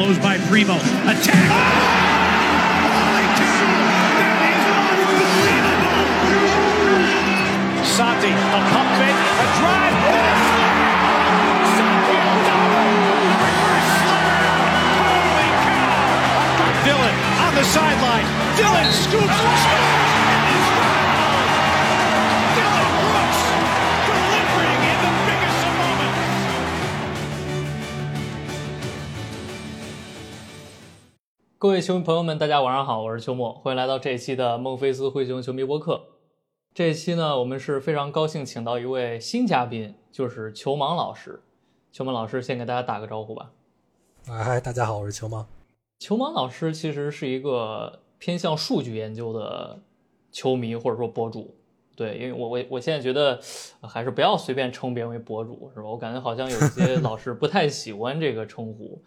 Flows by Primo. Attack. Unbelievable! Santi, a pump fake, a drive, and a! Santi Aldama, reverse! Holy cow! Dylan on the sideline. Dylan scoops, 各位球迷朋友们，大家晚上好，我是秋末，欢迎来到这一期的孟菲斯灰熊球迷播客。这一期呢，我们是非常高兴请到一位新嘉宾，就是球盲老师。球盲老师先给大家打个招呼吧。哎嗨，大家好，我是球盲。球盲老师其实是一个偏向数据研究的球迷或者说博主，对，因为我我我现在觉得呃还是不要随便称别人为博主，是吧？我感觉好像有些老师不太喜欢这个称呼，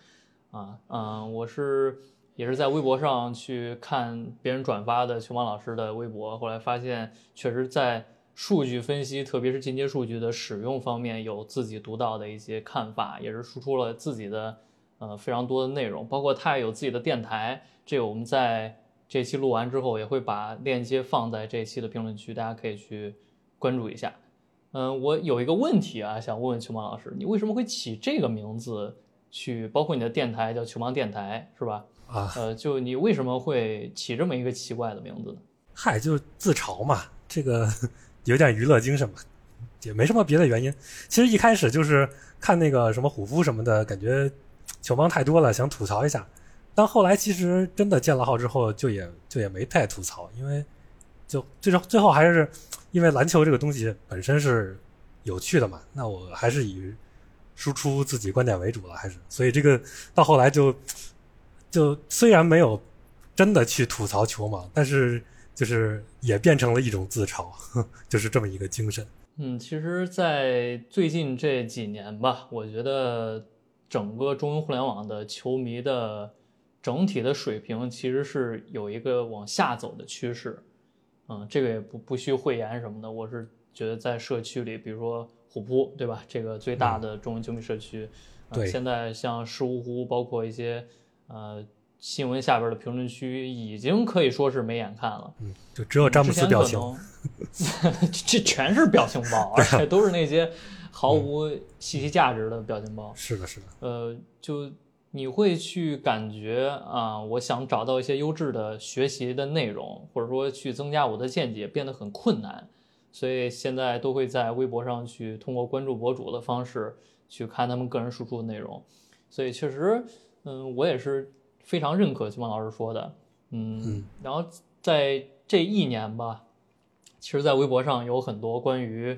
啊嗯、我是也是在微博上去看别人转发的球盲老师的微博，后来发现确实在数据分析，特别是进阶数据的使用方面，有自己独到的一些看法，也是输出了自己的呃非常多的内容，包括他也有自己的电台，这个我们在这期录完之后也会把链接放在这期的评论区，大家可以去关注一下。嗯，我有一个问题啊，想问问球盲老师，你为什么会起这个名字去？包括你的电台叫球盲电台是吧？啊，呃，就你为什么会起这么一个奇怪的名字呢？嗨，就自嘲嘛，这个 有点娱乐精神嘛，也没什么别的原因。其实一开始就是看那个什么虎夫什么的，感觉球盲太多了，想吐槽一下。但后来其实真的建了号之后，就也就也没太吐槽，因为就最终最后还是因为篮球这个东西本身是有趣的嘛，那我还是以输出自己观点为主了，还是所以这个到后来就就虽然没有真的去吐槽球盲，但是就是也变成了一种自嘲，就是这么一个精神。嗯，其实，在最近这几年吧，我觉得整个中文互联网的球迷的整体的水平其实是有一个往下走的趋势。嗯，这个也不不需讳言什么的，我是觉得在社区里，比如说虎扑，对吧？这个最大的中文球迷社区，呃、对现在像石芜湖，包括一些呃新闻下边的评论区，已经可以说是没眼看了。嗯，就只有詹姆斯表情。这这全是表情包，而且都是那些毫无信息价值的表情包。是的，是的，呃，就你会去感觉啊，我想找到一些优质的学习的内容，或者说去增加我的见解，变得很困难。所以现在都会在微博上去通过关注博主的方式去看他们个人输出的内容。所以确实，嗯，我也是非常认可金毛老师说的，嗯，嗯然后在这一年吧，其实，在微博上有很多关于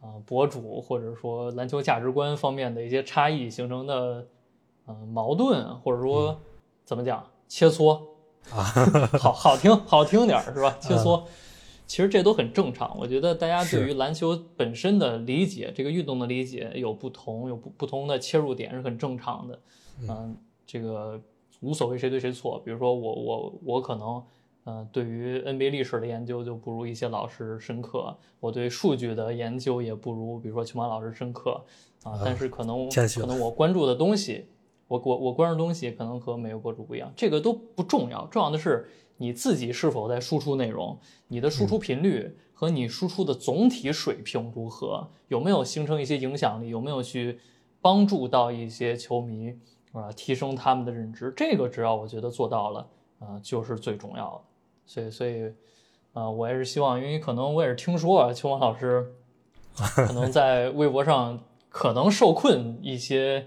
啊、博主或者说篮球价值观方面的一些差异形成的呃矛盾，或者说、怎么讲切磋啊，好好听好听点儿是吧？切磋，其实这都很正常。我觉得大家对于篮球本身的理解，这个运动的理解有不同，有不不同的切入点是很正常的。嗯、这个无所谓谁对谁错。比如说我我我可能。呃，对于 NBA 历史的研究就不如一些老师深刻，我对数据的研究也不如，比如说球马老师深刻啊。但是可能可能我关注的东西，我我我关注的东西可能和每个博主不一样，这个都不重要，重要的是你自己是否在输出内容，你的输出频率和你输出的总体水平如何，有没有形成一些影响力，有没有去帮助到一些球迷啊，提升他们的认知，这个只要我觉得做到了，啊，就是最重要的。所以，所以，啊、我也是希望，因为可能我也是听说啊，秋王老师 可能在微博上可能受困一些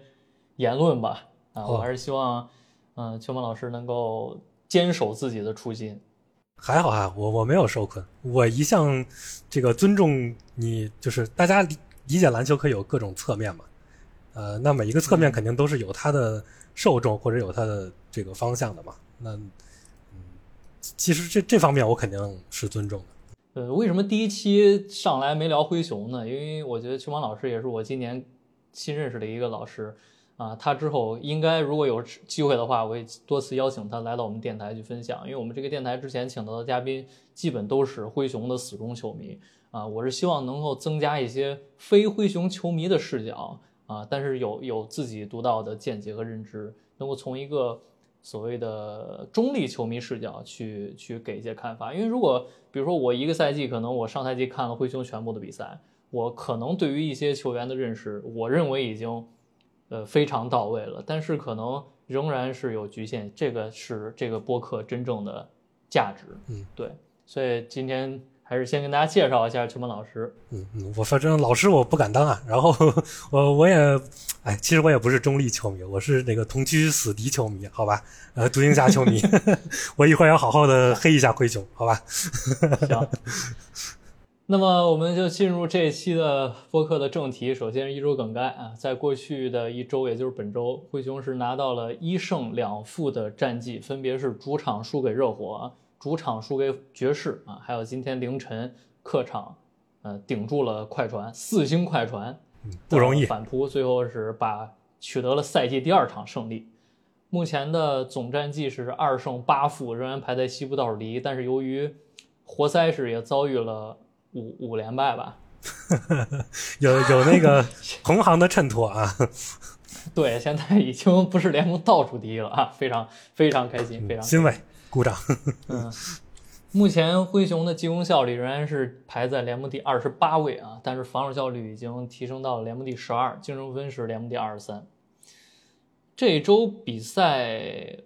言论吧，啊，我还是希望，嗯、秋王老师能够坚守自己的初心。还好啊，我我没有受困，我一向这个尊重你，就是大家理理解篮球可以有各种侧面嘛，呃，那每一个侧面肯定都是有它的受众或者有它的这个方向的嘛，那嗯，其实这这方面我肯定是尊重的。呃，为什么第一期上来没聊灰熊呢？因为我觉得秋芒老师也是我今年新认识的一个老师啊。他之后应该如果有机会的话，我会多次邀请他来到我们电台去分享。因为我们这个电台之前请到的嘉宾基本都是灰熊的死忠球迷啊。我是希望能够增加一些非灰熊球迷的视角啊，但是有有自己独到的见解和认知，能够从一个所谓的中立球迷视角去去给一些看法。因为如果比如说我一个赛季，可能我上赛季看了灰熊全部的比赛，我可能对于一些球员的认识，我认为已经呃非常到位了，但是可能仍然是有局限。这个是这个播客真正的价值。嗯，对，所以今天。还是先跟大家介绍一下球门老师。嗯嗯，我反正老师我不敢当啊。然后我我也，哎，其实我也不是中立球迷，我是那个同居死敌球迷，好吧？呃，独行侠球迷。我一会儿要好好的黑一下灰熊，好吧？行。那么我们就进入这一期的播客的正题。首先是一周梗概啊，在过去的一周，也就是本周，灰熊是拿到了一胜两负的战绩，分别是主场输给热火。主场输给爵士啊，还有今天凌晨客场，呃，顶住了快船四星快船，不容易反扑，最后是把取得了赛季第二场胜利。目前的总战绩是二胜八负，仍然排在西部倒数第一。但是由于活塞是也遭遇了五五连败吧，有有那个同行的衬托啊。对，现在已经不是联盟倒数第一了啊，非常非常开心，非常欣慰。鼓掌。嗯，目前灰熊的进攻效率仍然是排在联盟第二十八位啊，但是防守效率已经提升到了联盟第十二，净胜分是联盟第二十三。这周比赛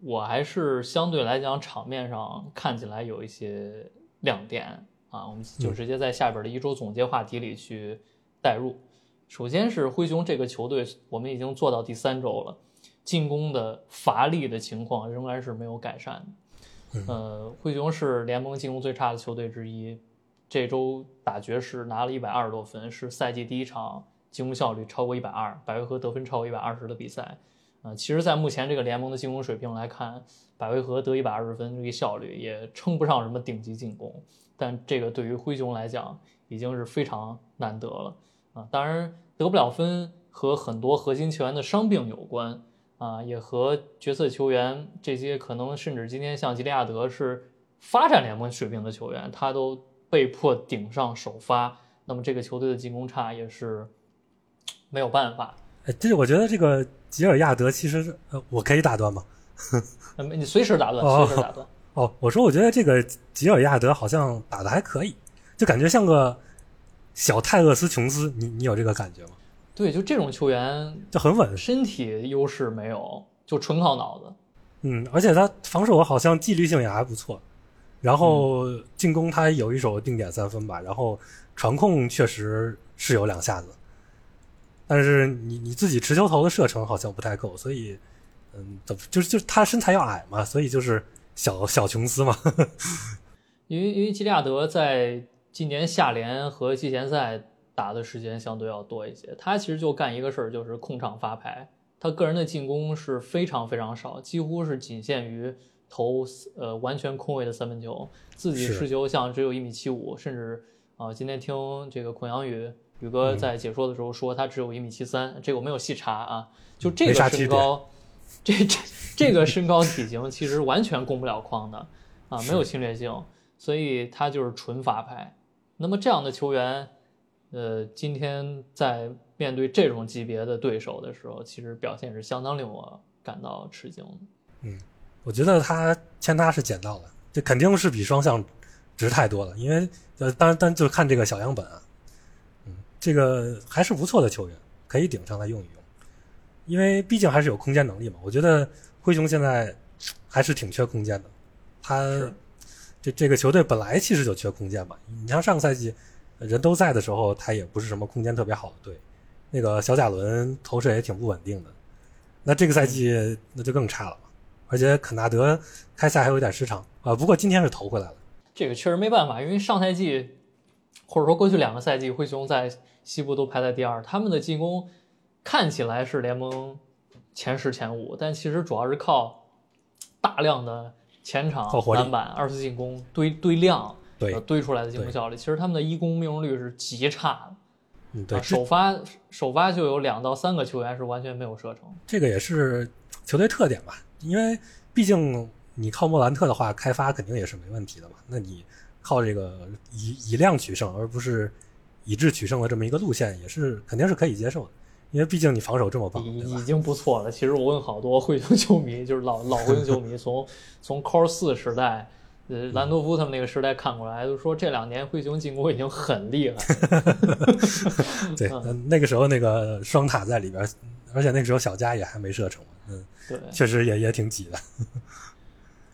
我还是相对来讲场面上看起来有一些亮点啊，我们就直接在下边的一周总结话题里去带入。首先是灰熊这个球队，我们已经做到第三周了。进攻的乏力的情况仍然是没有改善的。呃，灰熊是联盟进攻最差的球队之一。这周打爵士拿了一百二十多分，是赛季第一场进攻效率超过一百二，百回合得分超过一百二十的比赛。啊，其实，在目前这个联盟的进攻水平来看，百回合得一百二十分这个效率也称不上什么顶级进攻。但这个对于灰熊来讲已经是非常难得了。啊，当然得不了分和很多核心球员的伤病有关。啊，也和角色球员这些可能甚至今天像吉利亚德是发展联盟水平的球员，他都被迫顶上首发，那么这个球队的进攻差也是没有办法。哎，这我觉得这个吉尔亚德其实，呃，我可以打断吗？你随时打断，随时打断。哦，我说我觉得这个吉尔亚德好像打的还可以，就感觉像个小泰厄斯琼斯，你你有这个感觉吗？对，就这种球员就很稳，身体优势没有，就纯靠脑子。嗯，而且他防守好像纪律性也还不错，然后进攻他有一手定点三分吧，然后传控确实是有两下子，但是你你自己持球投的射程好像不太够，所以嗯，怎么就是就是他身材要矮嘛，所以就是小小琼斯嘛。因为因为基利亚德在今年夏联和季前赛。打的时间相对要多一些，他其实就干一个事儿，就是控场发牌。他个人的进攻是非常非常少，几乎是仅限于投呃完全空位的三分球，自己持球像只有一米七五，甚至啊，今天听这个孔阳宇宇哥在解说的时候说他只有一米七三，这个我没有细查啊，就这个身高，这这这个身高体型其实完全攻不了框的啊，没有侵略性，所以他就是纯发牌。那么这样的球员。呃，今天在面对这种级别的对手的时候，其实表现是相当令我感到吃惊的。嗯，我觉得他签他是捡到了，这肯定是比双向值太多了。因为呃，当然，但就看这个小样本啊，嗯，这个还是不错的球员，可以顶上来用一用。因为毕竟还是有空间能力嘛。我觉得灰熊现在 还是挺缺空间的。他这这个球队本来其实就缺空间嘛。你像上个赛季。人都在的时候，他也不是什么空间特别好的队。那个小贾伦投射也挺不稳定的。那这个赛季那就更差了，而且肯纳德开赛还有点失常啊。不过今天是投回来了。这个确实没办法，因为上赛季或者说过去两个赛季，灰熊在西部都排在第二，他们的进攻看起来是联盟前十前五，但其实主要是靠大量的前场篮板、二次进攻堆堆量。对堆出来的进攻效率，其实他们的一攻命中率是极差的。嗯，对，首发首发就有两到三个球员是完全没有射程。这个也是球队特点吧？因为毕竟你靠莫兰特的话，开发肯定也是没问题的嘛。那你靠这个以以量取胜，而不是以质取胜的这么一个路线，也是肯定是可以接受的。因为毕竟你防守这么棒，已已？经不错了。其实我问好多灰熊球迷，就是老老灰熊球迷，从从 Core 四时代，呃，兰多夫他们那个时代看过来，就说这两年灰熊进攻已经很厉害了。对，那那个时候那个双塔在里边，而且那个时候小加也还没射成，嗯，对，确实也也挺挤的。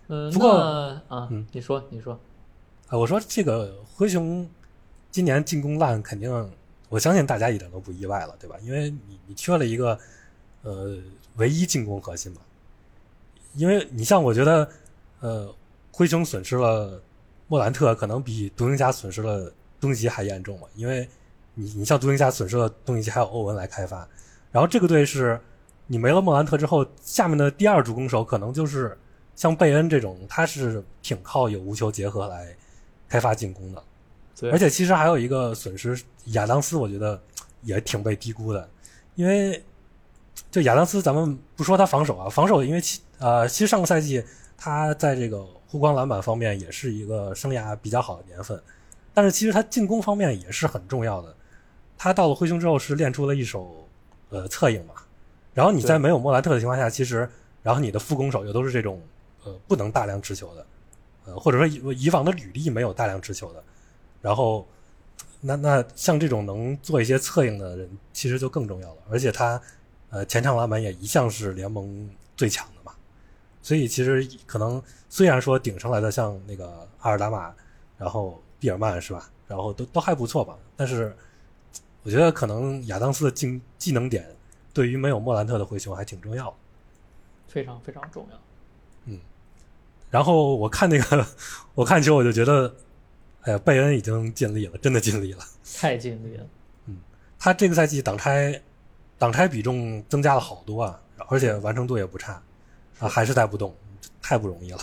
嗯，不过啊，嗯你说你说，啊，我说这个灰熊今年进攻烂，肯定我相信大家一点都不意外了，对吧？因为你你缺了一个呃唯一进攻核心嘛。因为你像我觉得，呃，灰熊损失了莫兰特，可能比独行侠损失了东契奇还严重嘛。因为你你像独行侠损失了东契奇还有欧文来开发，然后这个队是你没了莫兰特之后，下面的第二主攻手可能就是像贝恩这种，他是挺靠有无球结合来开发进攻的。对而且其实还有一个损失，亚当斯我觉得也挺被低估的，因为就亚当斯，咱们不说他防守啊，防守因为其呃，其实上个赛季他在这个护框篮板方面也是一个生涯比较好的年份，但是其实他进攻方面也是很重要的。他到了灰熊之后是练出了一手呃侧影嘛，然后你在没有莫兰特的情况下，其实然后你的副攻手又都是这种呃不能大量持球的，呃或者说以以往的履历没有大量持球的，然后那那像这种能做一些策应的人，其实就更重要了。而且他呃前场篮板也一向是联盟最强，所以其实可能虽然说顶上来的像那个阿尔达玛，然后毕尔曼是吧，然后都都还不错吧，但是我觉得可能亚当斯的技技能点对于没有莫兰特的灰熊还挺重要的。非常非常重要。嗯然后我看那个，我看球我就觉得，哎呀，贝恩已经尽力了，真的尽力了。太尽力了，嗯他这个赛季挡拆挡拆比重增加了好多啊，而且完成度也不差啊，还是带不动，太不容易了。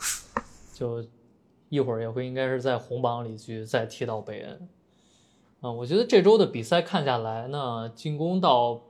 就一会儿也会应该是在红榜里去再提到贝恩。啊、我觉得这周的比赛看下来呢，进攻倒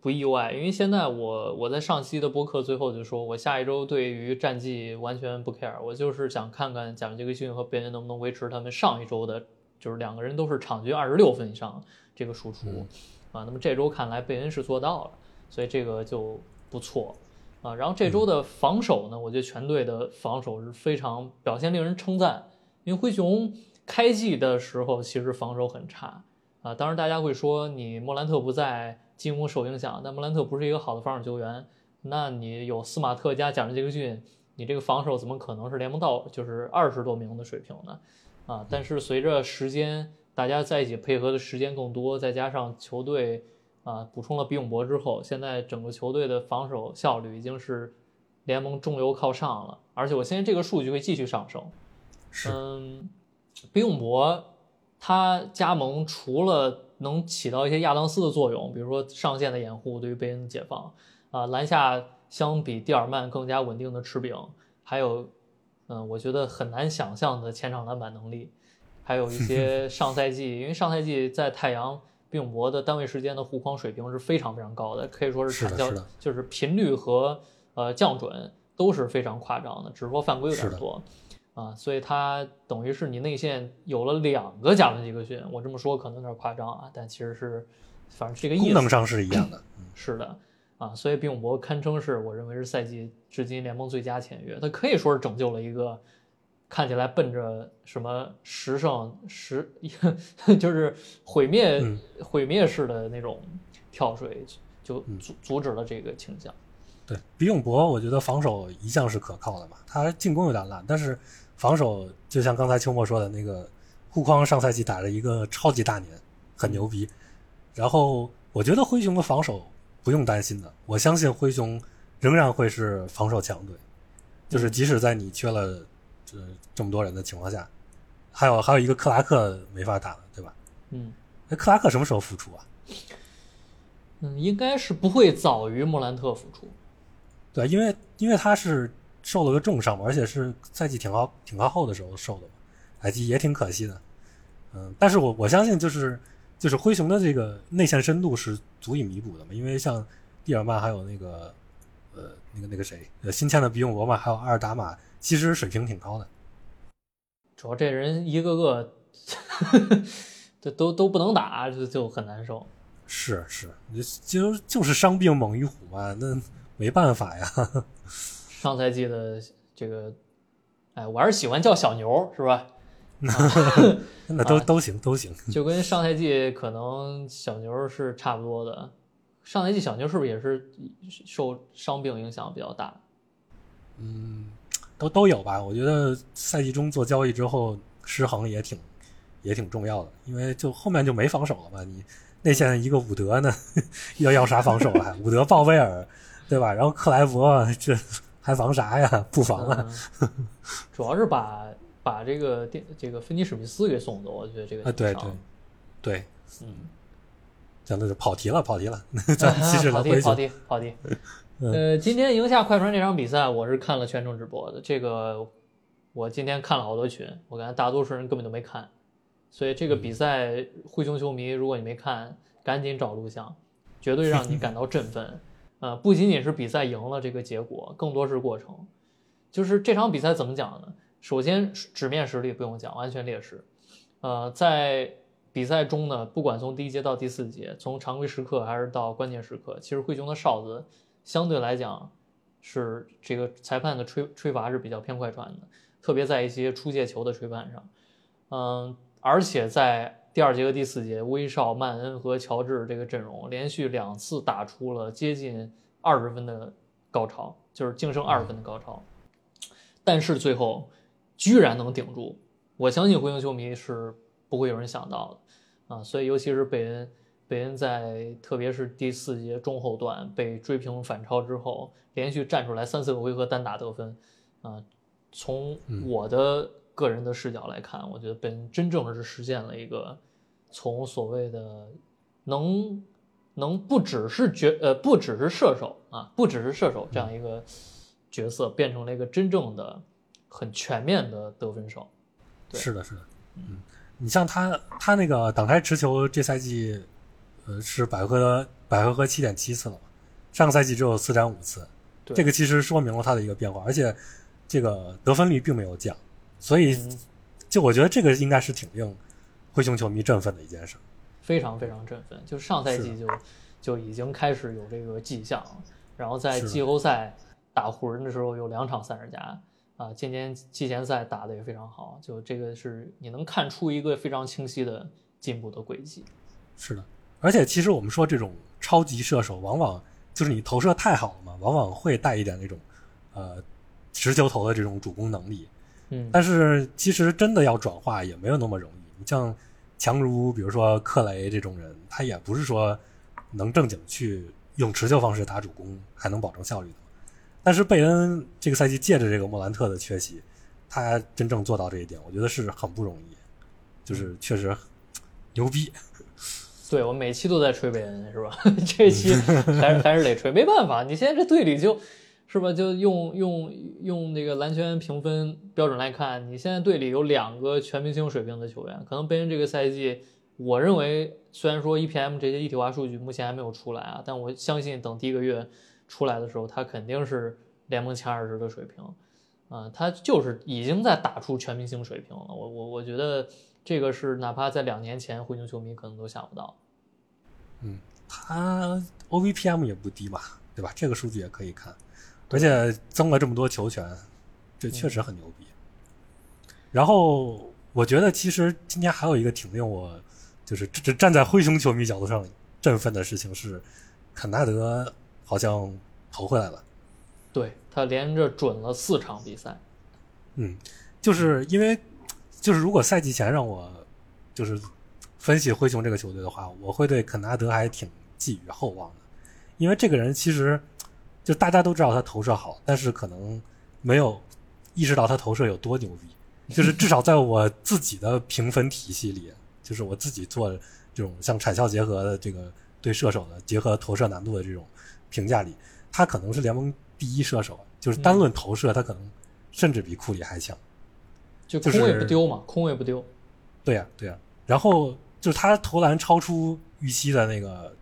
不意外，因为现在我我在上期的播客最后就说，我下一周对于战绩完全不 care，我就是想看看贾文杰克逊和贝恩能不能维持他们上一周的，就是两个人都是场均二十六分以上这个输出、啊。那么这周看来贝恩是做到了，所以这个就不错。啊，然后这周的防守呢，我觉得全队的防守是非常表现令人称赞。因为灰熊开季的时候其实防守很差啊，当然大家会说你莫兰特不在，进攻受影响，但莫兰特不是一个好的防守球员，那你有斯马特加贾伦杰克逊，你这个防守怎么可能是联盟到就是二十多名的水平呢？啊，但是随着时间大家在一起配合的时间更多，再加上球队啊补充了比永博之后，现在整个球队的防守效率已经是联盟中游靠上了，而且我相信这个数据会继续上升。是嗯，比永博他加盟除了能起到一些亚当斯的作用，比如说上线的掩护对于贝恩的解放啊、篮下相比蒂尔曼更加稳定的持柄，还有嗯，我觉得很难想象的前场篮板能力，还有一些 上赛季，因为上赛季在太阳。比永博的单位时间的护框水平是非常非常高的，可以说是产教是是就是频率和呃降准都是非常夸张的，只是说犯规有点多。啊，所以他等于是你内线有了两个贾伦杰克逊，我这么说可能有点夸张啊，但其实是反正这个意思。功能上是一样的。是的，啊，所以比永博堪称是我认为是赛季至今联盟最佳签约，他可以说是拯救了一个看起来奔着什么时尚时，就是毁灭、嗯毁灭式的那种跳水，就嗯阻阻止了这个倾向。对比永博，我觉得防守一向是可靠的嘛，他进攻有点烂，但是防守就像刚才秋末说的那个护框，上赛季打了一个超级大年，很牛逼。然后我觉得灰熊的防守不用担心的，我相信灰熊仍然会是防守强队，就是即使在你缺了这这么多人的情况下，还有还有一个克拉克没法打了，对吧？嗯那克拉克什么时候复出啊？嗯，应该是不会早于莫兰特复出。对，因为因为他是受了个重伤嘛，而且是赛季挺靠挺靠后的时候受的嘛，哎，也挺可惜的。嗯，但是我我相信就是就是灰熊的这个内线深度是足以弥补的嘛，因为像蒂尔曼还有那个呃那个那个谁呃新签的比永罗嘛，还有阿尔达玛，其实水平挺高的。主要这人一个个，这 都都不能打，就就很难受。是是，就就是伤病猛于虎嘛，那没办法呀。上赛季的这个，哎，我还是喜欢叫小牛，是吧？那都、啊都行都行。就跟上赛季可能小牛是差不多的。上赛季小牛是不是也是受伤病影响比较大？都都有吧。我觉得赛季中做交易之后失衡也挺也挺重要的，因为就后面就没防守了嘛。你内线一个伍德呢，要要啥防守啊？伍德、鲍威尔，对吧？然后克莱伯这还防啥呀？不防啊。嗯，主要是把把这个电这个芬尼史密斯给送走，我觉得这个啊，对对对，嗯，讲的是跑题了，跑题了。咱继续跑聊回去。题跑题跑题。呃，今天赢下快船这场比赛，我是看了全程直播的。这个我今天看了好多群，我感觉大多数人根本都没看。所以这个比赛，灰熊球迷，如果你没看，赶紧找录像，绝对让你感到振奋。呃，不仅仅是比赛赢了这个结果，更多是过程。就是这场比赛怎么讲呢？首先，纸面实力不用讲，完全劣势。呃，在比赛中呢，不管从第一节到第四节，从常规时刻还是到关键时刻，其实灰熊的哨子相对来讲是这个裁判的吹吹罚是比较偏快传的，特别在一些出界球的吹判上。嗯，而且在第二节和第四节，威少、曼恩和乔治这个阵容连续两次打出了接近二十分的高潮，就是净胜二十分的高潮，但是最后居然能顶住。我相信灰熊球迷是不会有人想到的啊，所以尤其是贝恩，贝恩在特别是第四节中后段被追平反超之后，连续站出来三四个回合单打得分。啊。从我的个人的视角来看，我觉得贝恩真正是实现了一个从所谓的能能不只是角呃不只是射手啊，不只是射手这样一个角色，变成了一个真正的很全面的得分手。对。是的，是的，嗯，你像他他那个挡拆持球，这赛季呃是百合百合和七点七次了嘛，上个赛季只有四点五次，对这个其实说明了他的一个变化，而且这个得分率并没有降，所以嗯就我觉得这个应该是挺令灰熊球迷振奋的一件事。非常非常振奋。就上赛季就就已经开始有这个迹象了，然后在季后赛打湖人的时候有两场三十加啊，今年季前赛打得也非常好，就这个是你能看出一个非常清晰的进步的轨迹。是的，而且其实我们说这种超级射手，往往就是你投射太好了嘛，往往会带一点那种呃持球投的这种主攻能力。嗯，但是其实真的要转化也没有那么容易。你像强如比如说克雷这种人，他也不是说能正经去用持球方式打主攻还能保证效率的。但是贝恩这个赛季借着这个莫兰特的缺席，他真正做到这一点，我觉得是很不容易，就是确实牛逼。对我每期都在吹贝恩是吧？这期还是还是得吹，没办法，你现在这队里就是吧，就用用用那个篮球评分标准来看，你现在队里有两个全明星水平的球员，可能贝恩这个赛季，我认为虽然说 EPM 这些一体化数据目前还没有出来啊，但我相信等第一个月出来的时候，他肯定是联盟前二十的水平，啊、他就是已经在打出全明星水平了，我我我觉得这个是哪怕在两年前灰熊球迷可能都想不到。嗯他 OVPM 也不低嘛，对吧？这个数据也可以看，而且增了这么多球权，这确实很牛逼。然后我觉得其实今天还有一个挺令我就是站站在灰熊球迷角度上振奋的事情是，肯纳德好像投回来了。对他连着准了四场比赛，嗯，就是因为就是如果赛季前让我就是分析灰熊这个球队的话，我会对肯纳德还挺寄予厚望的，因为这个人其实就大家都知道他投射好，但是可能没有意识到他投射有多牛逼，就是至少在我自己的评分体系里，就是我自己做这种像产效结合的这个对射手的结合投射难度的这种评价里，他可能是联盟第一射手，就是单论投射，他可能甚至比库里还强。就空位不丢嘛，空位不丢。对呀、对呀、然后就是他投篮超出预期的那个，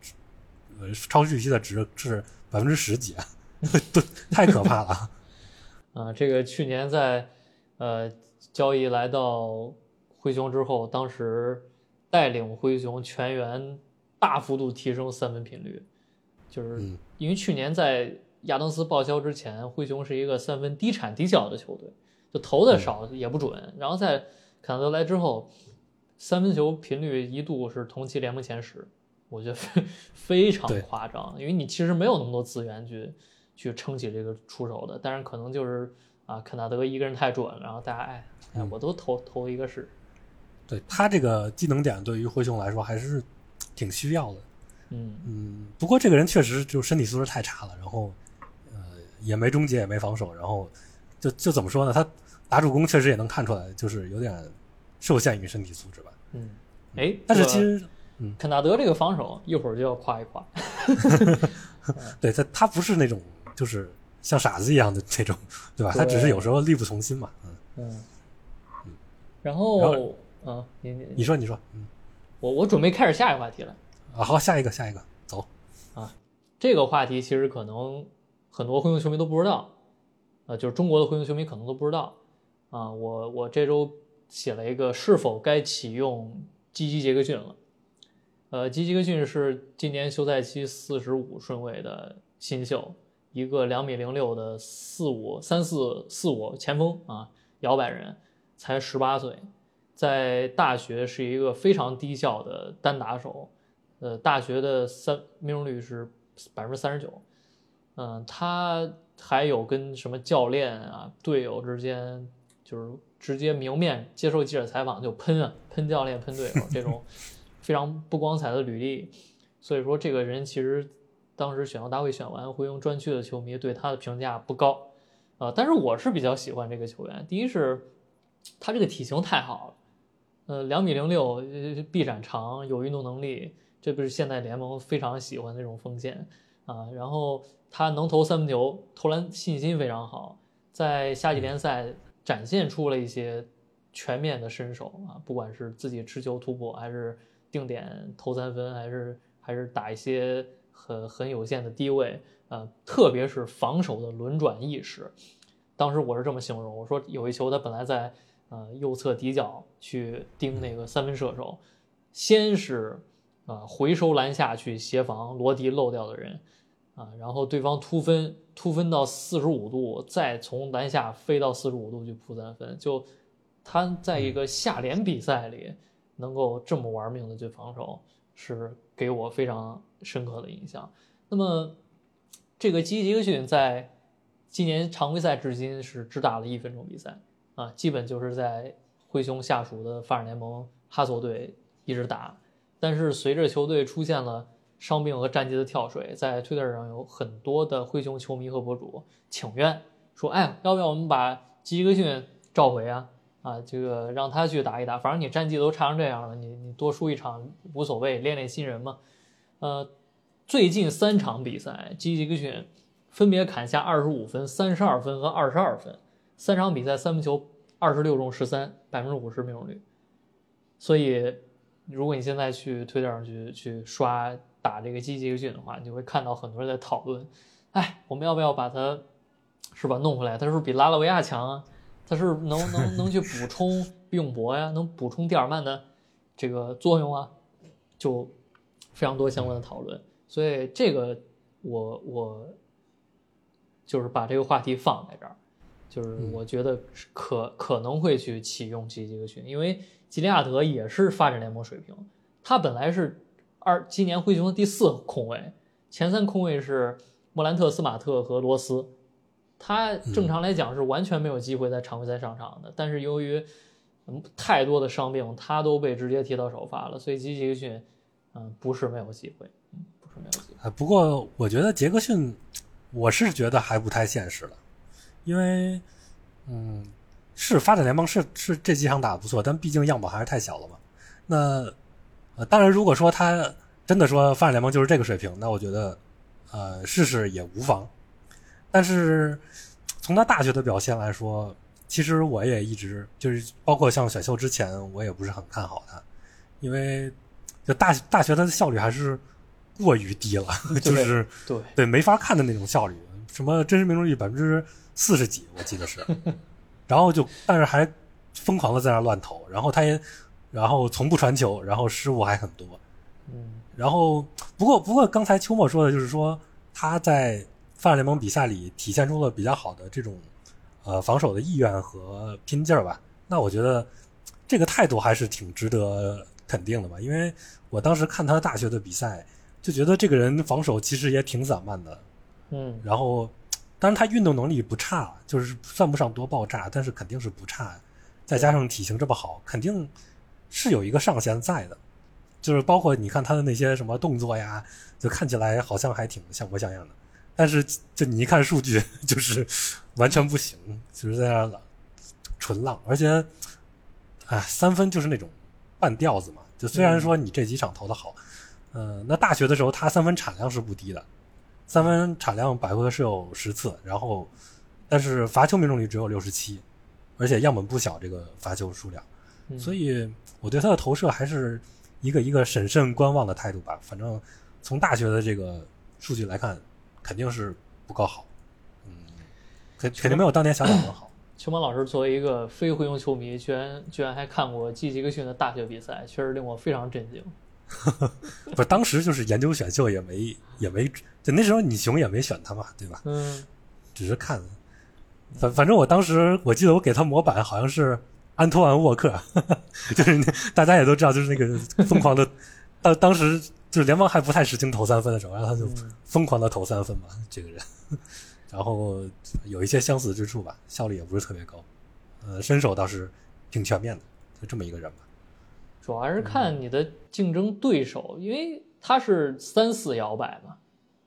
呃，超出预期的值是百分之十几啊，对，太可怕了。啊，这个去年在呃交易来到灰熊之后，当时带领灰熊全员大幅度提升三分频率，就是嗯因为去年在亚当斯报销之前，灰熊是一个三分低产低效的球队，就投的少也不准。然后在坎纳德来之后，三分球频率一度是同期联盟前十，我觉得非 非常夸张，因为你其实没有那么多资源去去撑起这个出手的，但是可能就是啊，肯纳德一个人太准了，然后大家哎哎，嗯。我都投投一个试，对他这个技能点对于灰熊来说还是挺需要的。嗯。嗯，不过这个人确实就身体素质太差了，然后呃也没终结也没防守，然后就就怎么说呢？他打主攻确实也能看出来，就是有点受限于身体素质吧。嗯，哎，但是其实嗯肯纳德这个防守一会儿就要夸一夸，对他他不是那种就是像傻子一样的那种，对吧？他只是有时候力不从心嘛。嗯，嗯，然然后嗯啊，你你你说你说，嗯我我准备开始下一个话题了。啊，好，下一个下一个走。啊这个话题其实可能很多灰熊球迷都不知道，呃，就是中国的灰熊球迷可能都不知道啊。我我这周写了一个是否该启用基基杰克逊了。呃，基杰克逊是今年休赛期四十五顺位的新秀，一个两米零六的四五三四四五前锋啊，摇摆人，才十八岁，在大学是一个非常低效的单打手，呃，大学的三命中率是百分之三十九，嗯，他还有跟什么教练啊、队友之间，就是直接明面接受记者采访就喷啊，喷教练、喷队友这种 非常不光彩的履历，所以说这个人其实当时选秀大会选完，会用专区的球迷对他的评价不高，啊、但是我是比较喜欢这个球员，第一是他这个体型太好了。呃，两米零六，呃臂展长，有运动能力，这不是现在联盟非常喜欢的这种锋线啊。然后他能投三分球，投篮信心非常好，在夏季联赛展现出了一些全面的身手啊，不管是自己持球突破，还是定点投三分，还是还是打一些很很有限的低位，呃，特别是防守的轮转意识。当时我是这么形容，我说有一球他本来在呃右侧底角去盯那个三分射手，先是啊、呃回收篮下去协防罗迪漏掉的人啊、然后对方突分突分到四十五度，再从篮下飞到四十五度去扑三分，就他在一个下联比赛里能够这么玩命的去防守，是给我非常深刻的印象。那么这个基杰克逊在今年常规赛至今是只打了一分钟比赛啊，基本就是在灰熊下属的发展联盟哈索队一直打。但是随着球队出现了伤病和战绩的跳水，在推特上有很多的灰熊球迷和博主请愿说：“哎，要不要我们把基杰克逊召回啊？啊，这个让他去打一打，反正你战绩都差成这样了，你你多输一场无所谓，练练新人嘛。”呃，最近三场比赛，基杰克逊分别砍下二十五分、三十二分和二十二分，三场比赛三分球二十六中十三，百分之五十命中率。所以，如果你现在去推特上去去刷打这个基杰克逊的话，你就会看到很多人在讨论，哎，我们要不要把它是吧弄回来？它是不是比拉拉维亚强啊？它是能能能去补充永博呀，能补充蒂尔曼的这个作用啊？就非常多相关的讨论。所以这个我我就是把这个话题放在这儿，就是我觉得可可能会去启用基杰克逊，因为吉利亚德也是发展联盟水平，他本来是二今年灰熊的第四控卫，前三控卫是莫兰特、斯马特和罗斯，他正常来讲是完全没有机会在常规赛上场的，但是由于嗯太多的伤病，他都被直接提到首发了，所以基杰克逊嗯不是没有机会，嗯不是没有机会。啊，不过我觉得杰克逊，我是觉得还不太现实了，因为，嗯，是发展联盟是是这几场打得不错，但毕竟样本还是太小了嘛。那，呃，当然，如果说他真的说发展联盟就是这个水平，那我觉得，呃，试试也无妨。但是从他大学的表现来说，其实我也一直就是包括像选秀之前，我也不是很看好他，因为就大大学他的效率还是过于低了，就是对，对没法看的那种效率，什么真实命中率百分之四十几，我记得是，然后就但是还疯狂的在那乱投，然后他也然后从不传球，然后失误还很多，嗯然后不过不过刚才秋末说的就是说他在泛联盟比赛里体现出了比较好的这种呃防守的意愿和拼劲儿吧。那我觉得这个态度还是挺值得肯定的吧，因为我当时看他大学的比赛，就觉得这个人防守其实也挺散漫的。嗯然后，当然他运动能力不差，就是算不上多爆炸，但是肯定是不差。再加上体型这么好，肯定是有一个上限在的。就是包括你看他的那些什么动作呀，就看起来好像还挺像模像样的，但是就你一看数据，就是完全不行，就是在那儿纯浪，而且，哎，三分就是那种半吊子嘛。就虽然说你这几场投的好，嗯、那大学的时候他三分产量是不低的，三分产量百回合是有十次，然后但是罚球命中率只有六十七，而且样本不小，这个罚球数量，嗯所以我对他的投射还是一个一个审慎观望的态度吧。反正从大学的这个数据来看，肯定是不够好，嗯，肯肯定没有当年小鸟好。秋满老师作为一个非灰熊球迷，居然居然还看过基吉克逊的大学比赛，确实令我非常震惊。不是当时就是研究选秀也没也没，就那时候你熊也没选他嘛，对吧？嗯只是看。反反正我当时我记得我给他模板好像是安托万沃克，就是那大家也都知道，就是那个疯狂的，当当时就是联盟还不太实行投三分的时候，然后他就嗯疯狂的投三分嘛，这个人，然后有一些相似之处吧，效率也不是特别高，呃，身手倒是挺全面的，就这么一个人吧。主要还是看你的竞争对手，因为他是三四摇摆嘛，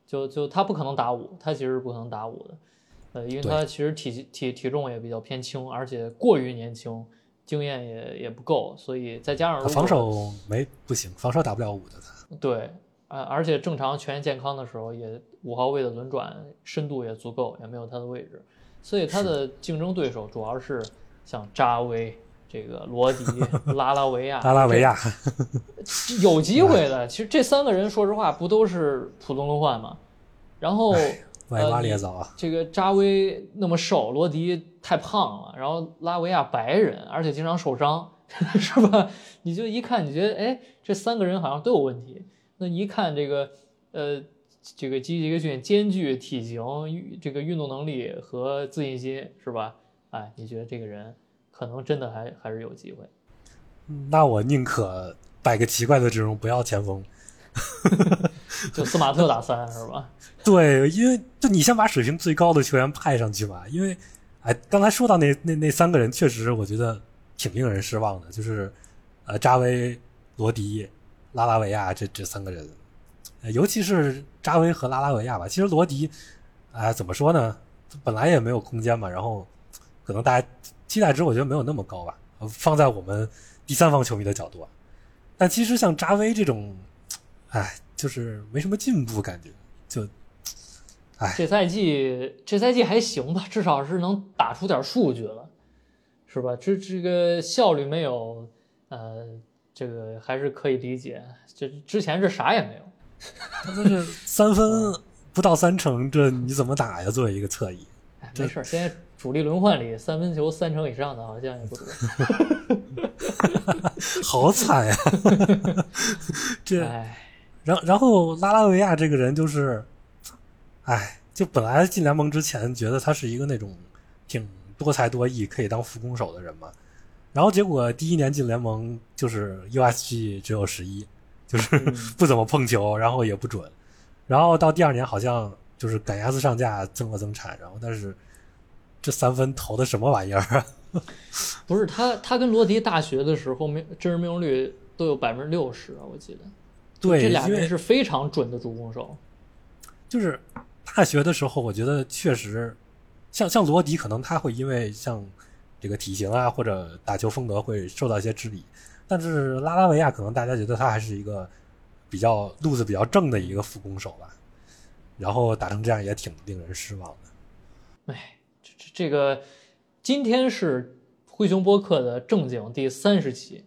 就就他不可能打五，他其实不可能打五的，呃，因为他其实体体体重也比较偏轻，而且过于年轻，经验也也不够，所以再加上他防守没不行，防守打不了五的他。对，啊，而且正常全员健康的时候，也五号位的轮转深度也足够，也没有他的位置，所以他的竞争对手主要是像扎威、这个罗迪、拉拉维亚、拉拉维亚，这有机会的。其实这三个人说实话不都是普通轮换吗？然后歪瓜呃你裂枣啊，这个扎威那么瘦，罗迪太胖了，然后拉维亚白人，而且经常受伤，是吧？你就一看，你觉得哎，这三个人好像都有问题。那一看这个，呃，这个基杰克逊兼具体型、这个运动能力和自信心，是吧？哎，你觉得这个人可能真的还还是有机会。那我宁可摆个奇怪的阵容，不要前锋。就斯马特打三是吧？对，因为就你先把水平最高的球员派上去吧。因为，哎，刚才说到那那那三个人，确实我觉得挺令人失望的，就是呃扎威、罗迪、拉拉维亚这这三个人，呃尤其是扎威和拉拉维亚吧。其实罗迪，哎、怎么说呢？本来也没有空间嘛，然后可能大家期待值我觉得没有那么高吧。呃放在我们第三方球迷的角度啊，但其实像扎威这种，哎，就是没什么进步感觉，就哎这赛季这赛季还行吧，至少是能打出点数据了，是吧？这这个效率没有，呃，这个还是可以理解。这之前是啥也没有，他这是 三分不到三成，这你怎么打呀？作为一个侧翼，哎，没事儿。主力轮换里三分球三成以上的好像也不多。好惨呀！这哎，然然后拉拉维亚这个人就是，哎，就本来进联盟之前觉得他是一个那种挺多才多艺，可以当副攻手的人嘛，然后结果第一年进联盟就是 USG 只有十一，就是嗯 不怎么碰球，然后也不准，然后到第二年好像就是赶鸭子上架增了增产，然后但是这三分投的什么玩意儿啊？不是他，他跟罗迪大学的时候命真实命中率都有百分之六十啊，我记得。对，这俩人是非常准的主攻手。就是大学的时候，我觉得确实，像像罗迪，可能他会因为像这个体型啊或者打球风格会受到一些质疑，但是拉拉维亚可能大家觉得他还是一个比较路子比较正的一个副攻手吧，然后打成这样也挺令人失望的。哎，这个，今天是灰熊播客的正经第三十期，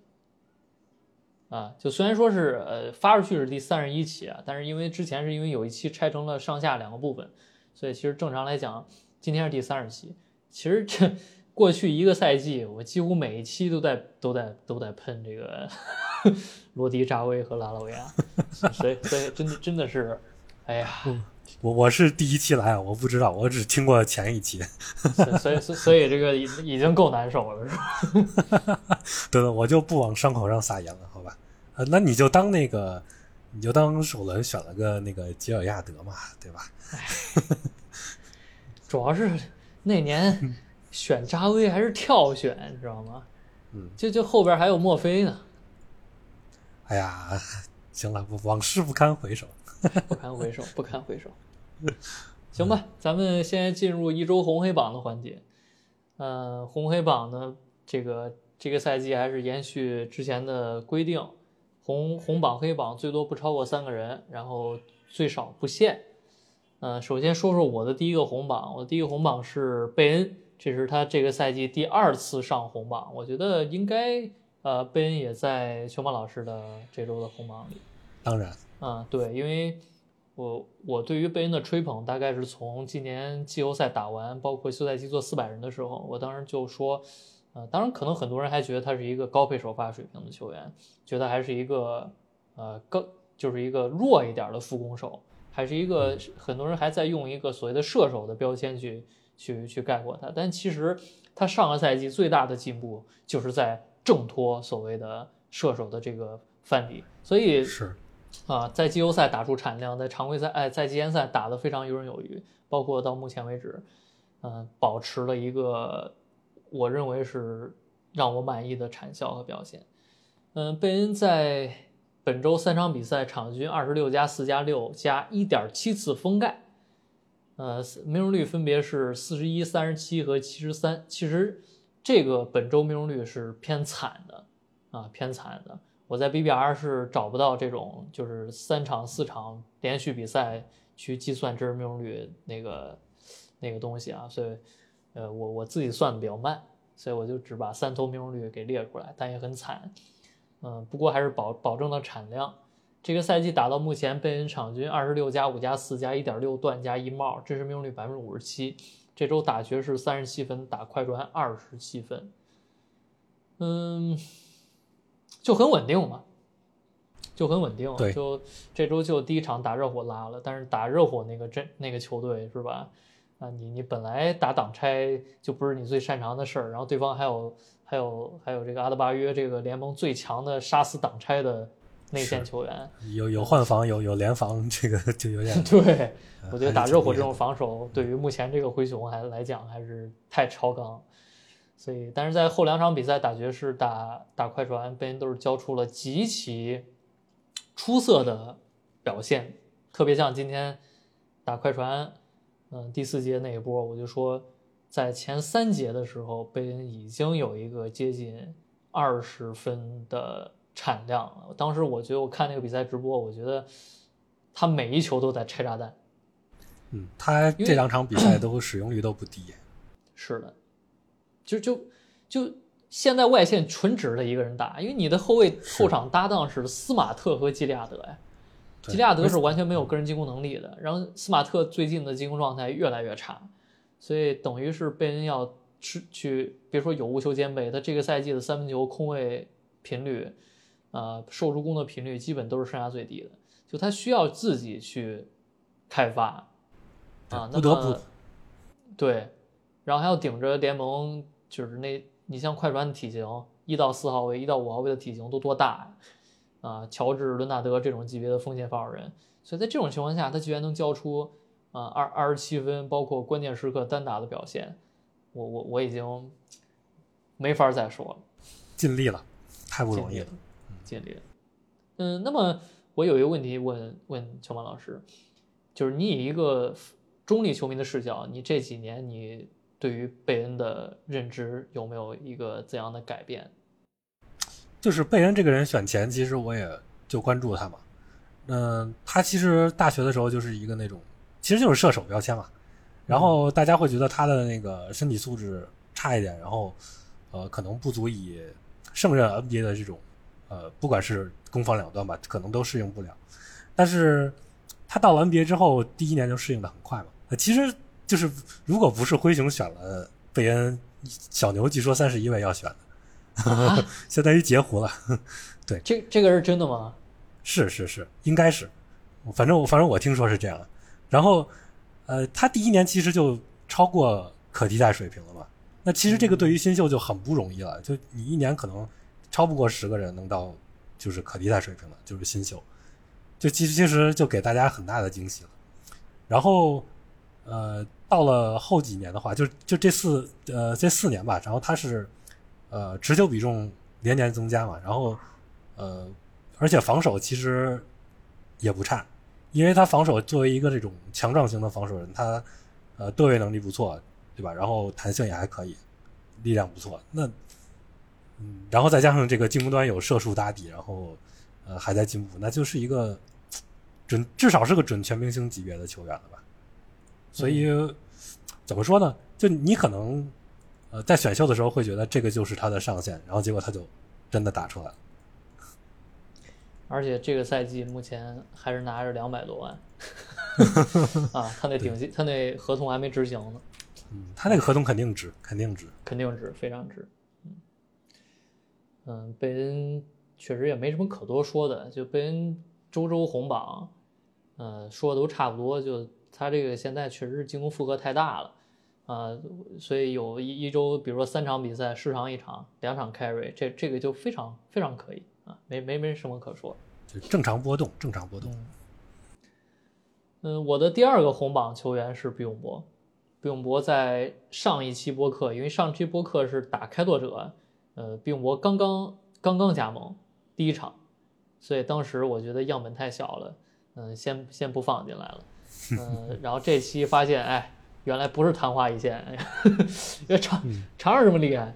啊，就虽然说是呃发出去是第三十一期啊，但是因为之前是因为有一期拆成了上下两个部分，所以其实正常来讲，今天是第三十期。其实这过去一个赛季，我几乎每一期都在都在都在喷这个 罗迪、扎威和拉拉维亚，所以所以真的真的是，哎呀，我我是第一期来啊，我不知道，我只听过前一期。所以所以所以这个已已经够难受了，是吧？对了，我就不往伤口上撒盐了，好吧？呃，那你就当那个，你就当首轮选了个那个吉尔亚德嘛，对吧？主要是那年选扎威还是跳选，你知道吗？嗯，就就后边还有墨菲呢，哎呀，行了，往事不堪回首。不堪回首，不堪回首。行吧，咱们先进入一周红黑榜的环节。呃，红黑榜呢，这个这个赛季还是延续之前的规定，红红榜黑榜最多不超过三个人，然后最少不限。呃，首先说说我的第一个红榜，我第一个红榜是贝恩，这是他这个赛季第二次上红榜，我觉得应该呃贝恩也在熊猫老师的这周的红榜里。当然，啊，对，因为我我对于贝恩的吹捧，大概是从今年季后赛打完，包括休赛期做四百人的时候，我当时就说，呃，当然可能很多人还觉得他是一个高配首发水平的球员，觉得还是一个呃更，就是一个弱一点的副攻手，还是一个很多人还在用一个所谓的射手的标签去去去概括他，但其实他上个赛季最大的进步就是在挣脱所谓的射手的这个范例，所以是啊，在季后赛打出产量，在常规赛哎，在季前赛打得非常游刃有余，包括到目前为止，嗯、保持了一个我认为是让我满意的产效和表现。嗯，贝恩在本周三场比赛场均二十六加四加六加一点七次封盖，呃，命中率分别是四十一、三十七和七十三。其实这个本周命中率是偏惨的啊，偏惨的。我在 BBR 是找不到这种就是三场四场连续比赛去计算真实命中率那个那个东西啊，所以呃我我自己算的比较慢，所以我就只把三投命中率给列出来，但也很惨，嗯，不过还是保保证了产量。这个赛季打到目前，贝恩场均二十六加五加四加一点六段加一帽，真实命中率百分之五十七。这周打爵士三十七分，打快船二十七分，嗯，就很稳定嘛，就很稳定。对就这周就第一场打热火拉了，但是打热火那个真那个球队是吧？啊，你你本来打挡拆就不是你最擅长的事儿，然后对方还有还有还有这个阿德巴约这个联盟最强的杀死挡拆的内线球员，有有换防，有有联防，这个就有点 对，我觉得打热火这种防守，对于目前这个灰熊还来讲还是太超纲，所以但是在后两场比赛打爵士、打打快船，贝恩都是交出了极其出色的表现，特别像今天打快船，嗯、第四节那一波，我就说在前三节的时候，贝恩已经有一个接近二十分的产量了。当时我觉得我看那个比赛直播，我觉得他每一球都在拆炸弹。嗯，他这两场比赛都使用率都不低。是的，就就就现在外线纯指着一个人打，因为你的后卫后场搭档是斯马特和基利亚德呀，对基利亚德是完全没有个人进攻能力的，然后斯马特最近的进攻状态越来越差，所以等于是贝恩要吃去，别说有无球兼备，他这个赛季的三分球空位频率，呃，受助攻的频率基本都是生涯最低的，就他需要自己去开发，啊，那不得不。对，然后还要顶着联盟，就是那你像快船的体型，一到四号位、一到五号位的体型都多大呀？啊，乔治、伦纳德这种级别的锋线防守人，所以在这种情况下，他居然能交出啊二二十七分，包括关键时刻单打的表现，我我我已经没法再说了。尽力了，太不容易了尽力了。，尽力了。嗯，那么我有一个问题问问球曼老师，就是你以一个中立球迷的视角，你这几年你对于贝恩的认知有没有一个怎样的改变？就是贝恩这个人选前，其实我也就关注他嘛。嗯、他其实大学的时候就是一个那种，其实就是射手标签嘛。然后大家会觉得他的那个身体素质差一点，然后呃可能不足以胜任 NBA 的这种呃不管是攻防两端吧，可能都适应不了。但是他到了 NBA 之后，第一年就适应的很快嘛。其实就是如果不是灰熊选了贝恩，小牛据说三十一位要选的，相当于截胡了。对这这个是真的吗？是是是，应该是，反正我反正我听说是这样。然后，呃，他第一年其实就超过可替代水平了嘛。那其实这个对于新秀就很不容易了，就你一年可能超不过十个人能到就是可替代水平的，就是新秀，就其实其实就给大家很大的惊喜了。然后，呃，到了后几年的话，就就这四呃这四年吧，然后他是呃持球比重连年增加嘛，然后呃而且防守其实也不差，因为他防守作为一个这种强壮型的防守人，他呃对位能力不错，对吧？然后弹性也还可以，力量不错。那嗯，然后再加上这个进攻端有射术打底，然后呃还在进步，那就是一个准至少是个准全明星级别的球员了吧？所以、怎么说呢？就你可能呃在选秀的时候会觉得这个就是他的上限，然后结果他就真的打出来了。而且这个赛季目前还是拿着两百多万 啊，他那顶薪，他那合同还没执行呢，嗯，他那个合同肯定值，肯定值。肯定值，非常值。嗯，嗯，贝恩确实也没什么可多说的，就贝恩周周红榜，呃，说的都差不多。就他这个现在确实是进攻负荷太大了，啊、所以有一一周，比如说三场比赛失常一场，两场 carry，这这个就非常非常可以啊，没没没什么可说。就正常波动，正常波动。嗯，我的第二个红榜球员是毕永博。毕永博在上一期播客，因为上期播客是打开拓者，呃，毕永博刚刚刚刚加盟第一场，所以当时我觉得样本太小了，嗯、先先不放进来了。嗯、然后这期发现，哎，原来不是昙花一现，哎场场上这么厉害。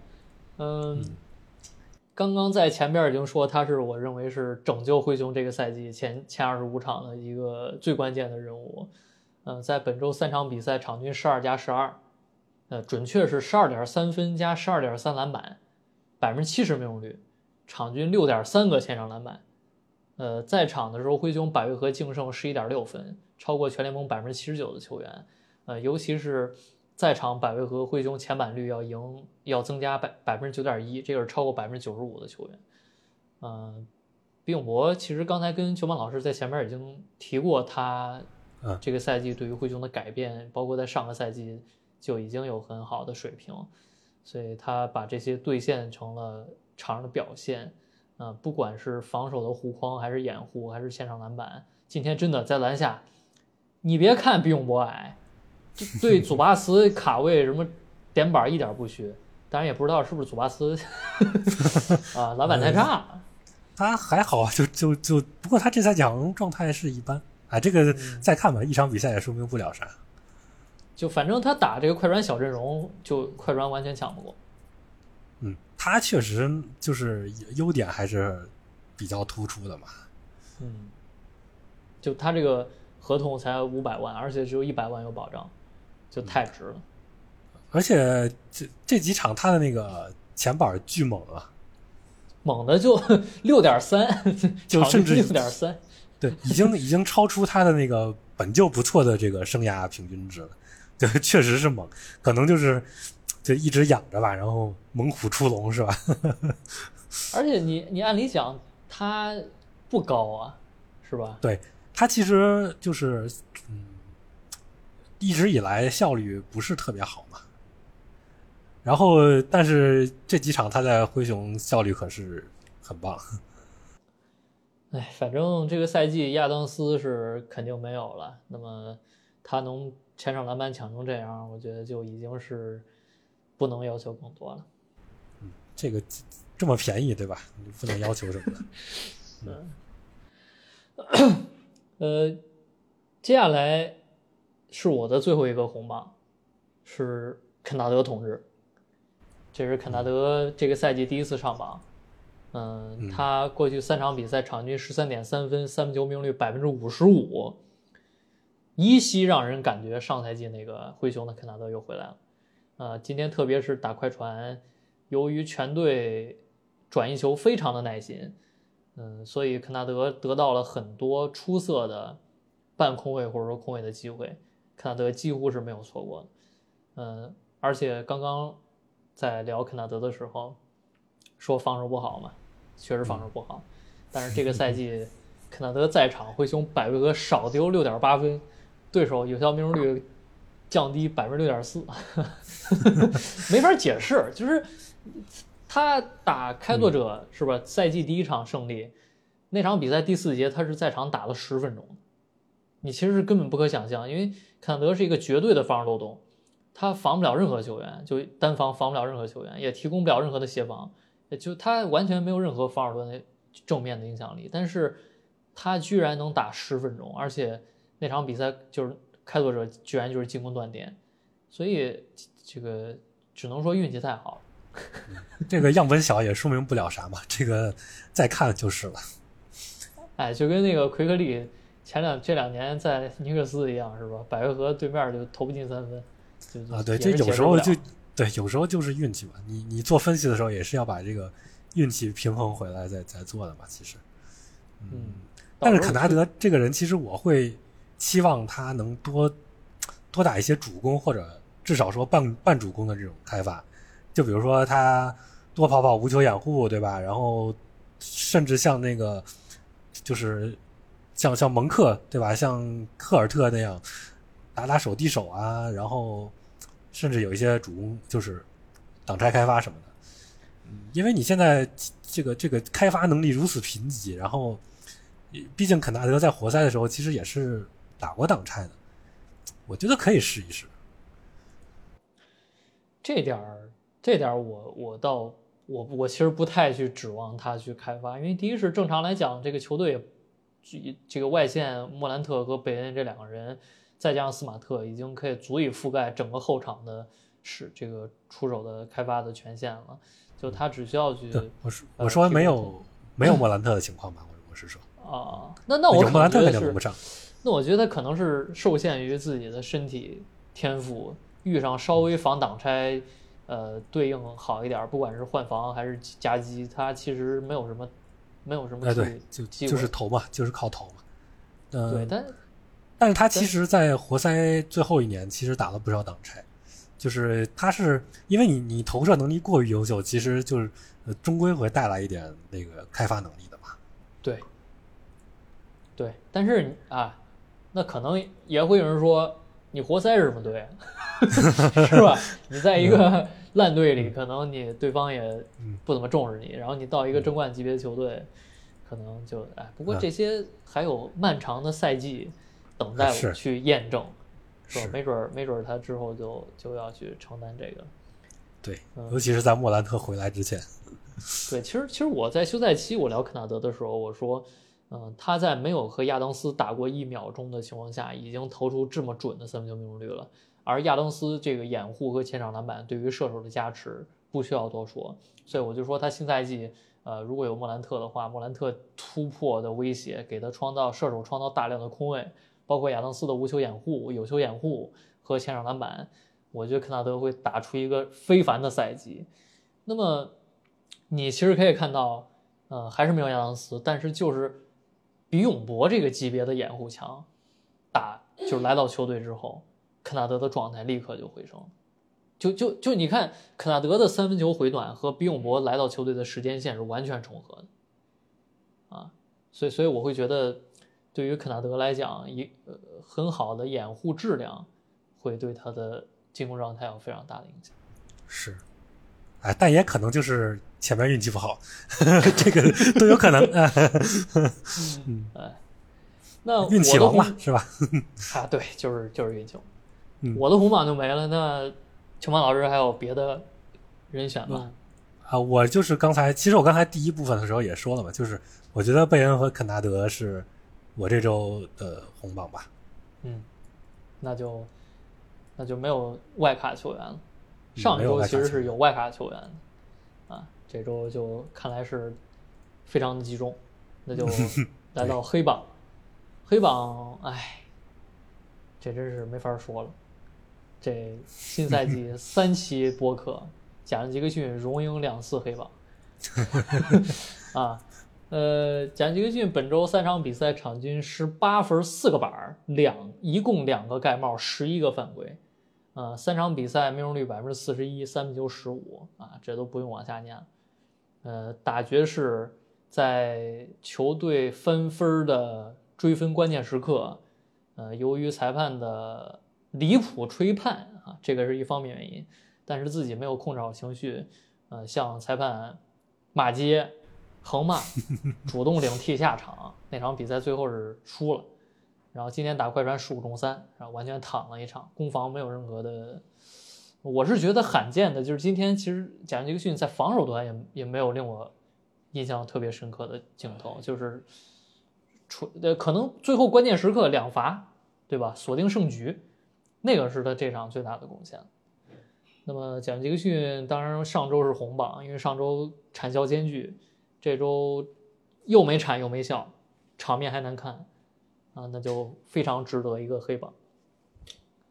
嗯，刚刚在前边已经说他是我认为是拯救灰熊这个赛季前前二十五场的一个最关键的人物。嗯，在本周三场比赛场均十二加十二，呃，准确是十二点三分加十二点三篮板，百分之七十命中率，场均六点三个前场篮板。呃，在场的时候，灰熊百回合净胜十一点六分，超过全联盟百分之七十九的球员。呃，尤其是在场百回合，灰熊前板率要赢要增加百百分之九点一，这个是超过百分之九十五的球员。嗯、毕永博其实刚才跟球曼老师在前面已经提过他嗯这个赛季对于灰熊的改变，包括在上个赛季就已经有很好的水平，所以他把这些兑现成了场上的表现。啊、不管是防守的护框，还是掩护，还是现场篮板，今天真的在篮下，你别看比永博矮，这对祖巴茨卡位什么点板一点不虚，当然也不知道是不是祖巴茨 啊篮板太差。他还好啊，就就就，不过他这赛季好像状态是一般啊。这个再看吧，一场比赛也说明不了啥。就反正他打这个快船小阵容，就快船完全抢不过。嗯，他确实就是优点还是比较突出的嘛。嗯，就他这个合同才五百万，而且只有一百万有保障，就太值了。而且这这几场他的那个前板巨猛啊，猛的就 六点三，就甚至六点三。对，已经已经超出他的那个本就不错的这个生涯平均值了。对，确实是猛，可能就是就一直养着吧，然后猛虎出笼是吧？而且你你按理讲他不高啊，是吧？对他其实就是嗯，一直以来效率不是特别好嘛。然后，但是这几场他在灰熊效率可是很棒。哎，反正这个赛季亚当斯是肯定没有了，那么他能前场篮板抢成这样，我觉得就已经是不能要求更多了。嗯这个这么便宜，对吧？你不能要求什么的。呃，接下来是我的最后一个红榜，是肯纳德同志。这是肯纳德这个赛季第一次上榜。嗯，他过去三场比赛场均十三点三分，三分球命中率百分之五十五，依稀让人感觉上赛季那个灰熊的肯纳德又回来了。呃，今天特别是打快船，由于全队转移球非常的耐心，嗯，所以肯纳德得到了很多出色的半空位或者说空位的机会，肯纳德几乎是没有错过的。嗯，而且刚刚在聊肯纳德的时候，说防守不好嘛，确实防守不好，但是这个赛季 肯纳德在场灰熊百回合少丢六点八分，对手有效命中率降低百分之六点四，没法解释，就是他打开拓者、是吧？赛季第一场胜利，那场比赛第四节他是在场打了十分钟，你其实是根本不可想象，因为坎德是一个绝对的防守漏洞，他防不了任何球员，就单防防不了任何球员，也提供不了任何的协防，也就他完全没有任何防守端的正面的影响力，但是他居然能打十分钟，而且那场比赛就是开拓者居然就是进攻断点，所以这个只能说运气太好了。这个样本小也说明不了啥嘛，这个再看就是了。哎，就跟那个奎克利前两这两年在尼克斯一样，是吧？百回合对面就投不进三分，啊，对，这有时候就对，有时候就是运气嘛。你你做分析的时候也是要把这个运气平衡回来再再做的嘛。其实，嗯，但是肯纳德这个人，其实我会期望他能多多打一些主攻，或者至少说半半主攻的这种开发。就比如说他多跑跑无球掩护，对吧？然后甚至像那个就是像像蒙克，对吧？像科尔特那样打打手递手啊，然后甚至有一些主攻就是挡拆开发什么的。因为你现在这个这个开发能力如此贫瘠，然后毕竟肯纳德在活塞的时候其实也是打过挡拆的，我觉得可以试一试。这点儿，这点我我倒我我其实不太去指望他去开发，因为第一是正常来讲，这个球队这这个外线莫兰特和贝恩这两个人，再加上斯马特，已经可以足以覆盖整个后场的是这个出手的开发的权限了。就他只需要去对，我说呃我说没有没有莫兰特的情况吧，我我是说，啊，那那我可有莫兰特肯定轮不上。那我觉得可能是受限于自己的身体天赋，遇上稍微防挡拆，呃，对应好一点儿，不管是换防还是夹击，他其实没有什么，没有什么哎，对，就就是投嘛，就是靠投嘛。嗯，对，但但是他其实，在活塞最后一年，其实打了不少挡拆，就是他是因为你你投射能力过于优秀，其实就是呃终归会带来一点那个开发能力的嘛。对，对，但是啊，那可能也会有人说，你活塞是什么队啊，是吧？你在一个烂队里，可能你对方也嗯。不怎么重视你，然后你到一个争冠级别的球队，可能就哎，不过嗯。这些还有漫长的赛季等待我去验证，是吧？没准儿没准儿他之后就就要去承担这个。对，嗯。尤其是在莫兰特回来之前，对，其实其实我在休赛期我聊肯纳德的时候，我说，嗯、他在没有和亚当斯打过一秒钟的情况下，已经投出这么准的三分球命中率了。而亚当斯这个掩护和前场篮板对于射手的加持不需要多说，所以我就说他新赛季，呃，如果有莫兰特的话，莫兰特突破的威胁给他创造射手创造大量的空位，包括亚当斯的无球掩护、有球掩护和前场篮板，我觉得肯纳德会打出一个非凡的赛季。那么你其实可以看到，呃，还是没有亚当斯，但是就是比永博这个级别的掩护强，打就是来到球队之后，肯纳德的状态立刻就回升。就就就你看，肯纳德的三分球回暖和比永博来到球队的时间线是完全重合的，啊，所以所以我会觉得，对于肯纳德来讲，一呃很好的掩护质量会对他的进攻状态有非常大的影响。是，哎，但也可能就是前面运气不好，这个都有可能。哎那运气王嘛，是吧？啊，对，就是就是运气。嗯我的红榜就没了。那球曼老师还有别的人选吗？啊，我就是刚才，其实我刚才第一部分的时候也说了嘛，就是我觉得贝恩和肯纳德是我这周的红榜吧。嗯，那就那就没有外卡球员了。嗯上周其实是有外卡球员的啊，这周就看来是非常的集中。那就 来到黑榜，黑榜，哎，这真是没法说了。这新赛季 三期播客，贾伦·杰克逊荣膺两次黑榜 啊。呃，贾伦·杰克逊本周三场比赛场均十八分、四个板儿，两一共两个盖帽，十一个犯规。呃，三场比赛命中率百分之四十一，三分球十五啊，这都不用往下念了。呃，打爵士在球队分分的追分关键时刻，呃，由于裁判的离谱吹判啊，这个是一方面原因，但是自己没有控制好情绪，呃，向裁判骂街、横骂，主动领替下场。那场比赛最后是输了。然后今天打快船十五中三，然后完全躺了一场，攻防没有任何的。我是觉得罕见的，就是今天其实贾杰克逊在防守端也也没有令我印象特别深刻的镜头，就是出呃可能最后关键时刻两罚，对吧？锁定胜局，那个是他这场最大的贡献。那么贾杰克逊当然上周是红榜，因为上周产销艰巨，这周又没产又没效，场面还难看。啊，那就非常值得一个黑榜。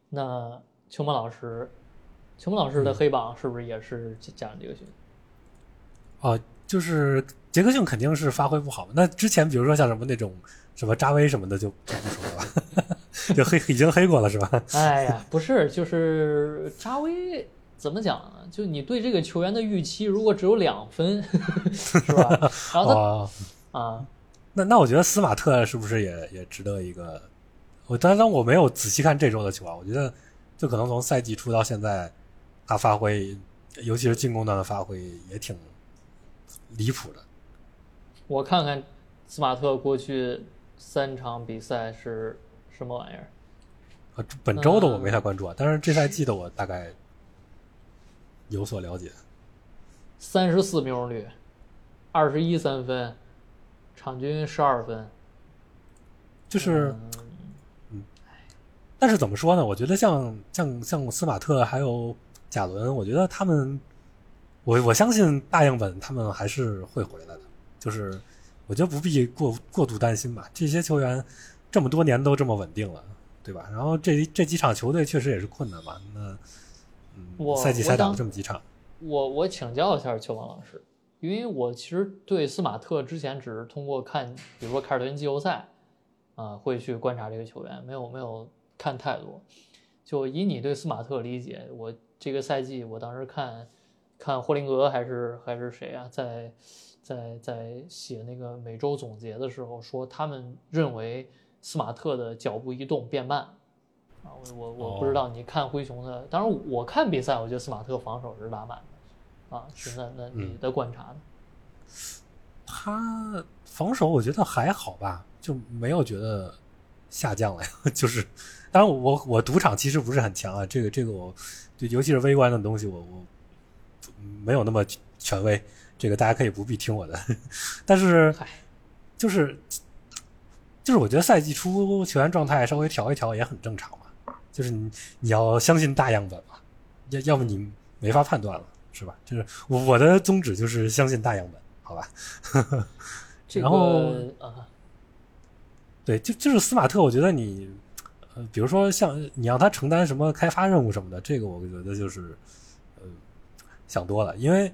那秋梦老师，秋梦老师的黑榜是不是也是加上杰克逊？哦，就是杰克逊肯定是发挥不好。那之前比如说像什么那种什么扎威什么的就就不说了吧，就黑已经黑过了是吧？哎呀，不是，就是扎威怎么讲呢？就你对这个球员的预期如果只有两分，是吧？然后他啊。那那我觉得斯马特是不是也也值得一个？我当然我没有仔细看这周的球啊，我觉得就可能从赛季初到现在，他发挥，尤其是进攻端的发挥也挺离谱的。我看看斯马特过去三场比赛是什么玩意儿？啊，本周的我没太关注啊，但是这赛季的我大概有所了解。三十四命中率，二十一三分。场均十二分，就是，嗯，但是怎么说呢？我觉得像像像斯马特还有贾伦，我觉得他们，我我相信大样本他们还是会回来的。就是我觉得不必过过度担心吧。这些球员这么多年都这么稳定了，对吧？然后这这几场球队确实也是困难嘛。那嗯，赛季才打了这么几场，我我请教一下球王老师。因为我其实对斯马特之前只是通过看，比如说凯尔特人季后赛，啊，会去观察这个球员，没有没有看太多。就以你对斯马特理解，我这个赛季我当时看，看霍林格还是还是谁啊，在在在写那个每周总结的时候说，他们认为斯马特的脚步移动变慢，啊，我我我不知道你看灰熊的，当然我看比赛，我觉得斯马特防守是拉满的。啊，是那那你的观察呢？他防守我觉得还好吧，就没有觉得下降了呀。就是，当然我我赌场其实不是很强啊，这个这个我，就尤其是微观的东西，我我没有那么权威，这个大家可以不必听我的。但是，就是就是我觉得赛季初球员状态稍微调一调也很正常嘛。就是你你要相信大样本嘛，要要么你没法判断了。是吧？就是我的宗旨就是相信大样本，好吧？然后啊，对，就就是斯马特，我觉得你比如说像你让他承担什么开发任务什么的，这个我觉得就是呃想多了。因为